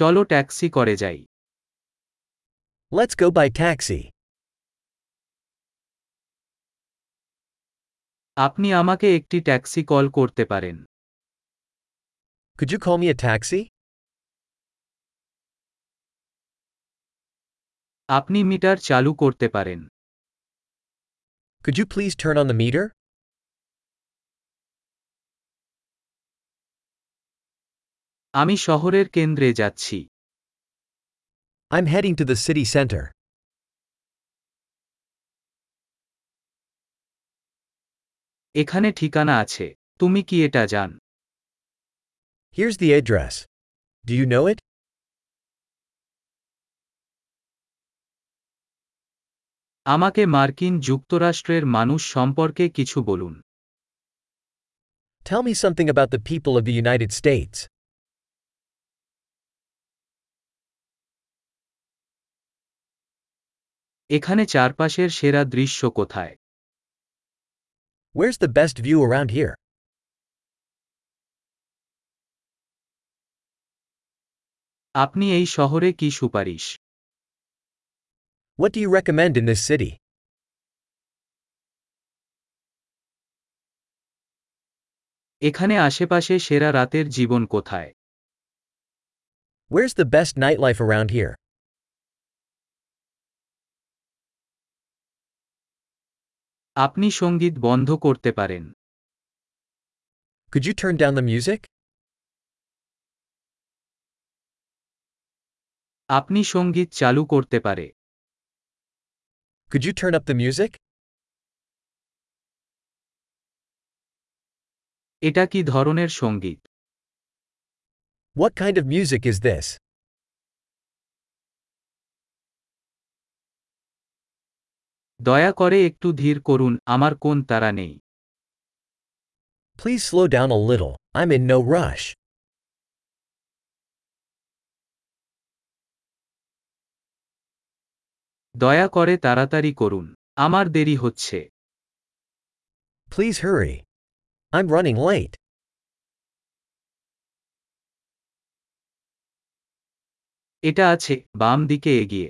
চলো ট্যাক্সি করে যাই Let's go by taxi. আপনি আমাকে একটি ট্যাক্সি কল করতে পারেন Could you call me a taxi? আপনি মিটার চালু করতে পারেন Could you please turn on the meter? আমি শহরের কেন্দ্রে যাচ্ছি। I am heading to the city centre এখানে ঠিকানা আছে। তুমি কি এটা জান? Here's the address do you know it আমাকে মার্কিন যুক্তরাষ্ট্রের মানুষ সম্পর্কে কিছু বলুন। Tell me something about the people of the United States. এখানে চারপাশের সেরা দৃশ্য কোথায় Where's the best view around here? আপনি এই শহরে কি সুপারিশ What do you recommend in this city? এখানে আশেপাশে সেরা রাতের জীবন কোথায় Where's the best nightlife around here? আপনি সংগীত বন্ধ করতে পারেন। You turn down the music আপনি সংগীত চালু করতে পারে। You turn up the music এটা কি ধরনের সংগীত? What kind of music is this দয়া করে একটু ধীর করুন আমার কোন তারা নেই। Please slow down little I mean no rush দয়া করে তাড়াতাড়ি করুন আমার দেরি হচ্ছে। Please hurry I am running late এটা আছে বাম দিকে এগিয়ে।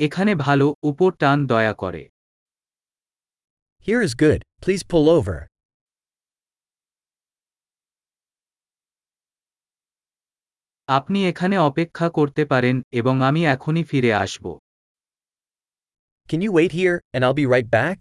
এখানে ভালো উপর টান দয়া করে Here is good, please pull over. আপনি এখানে অপেক্ষা করতে পারেন এবং আমি এখনই ফিরে আসব Can you wait here, and I'll be right back?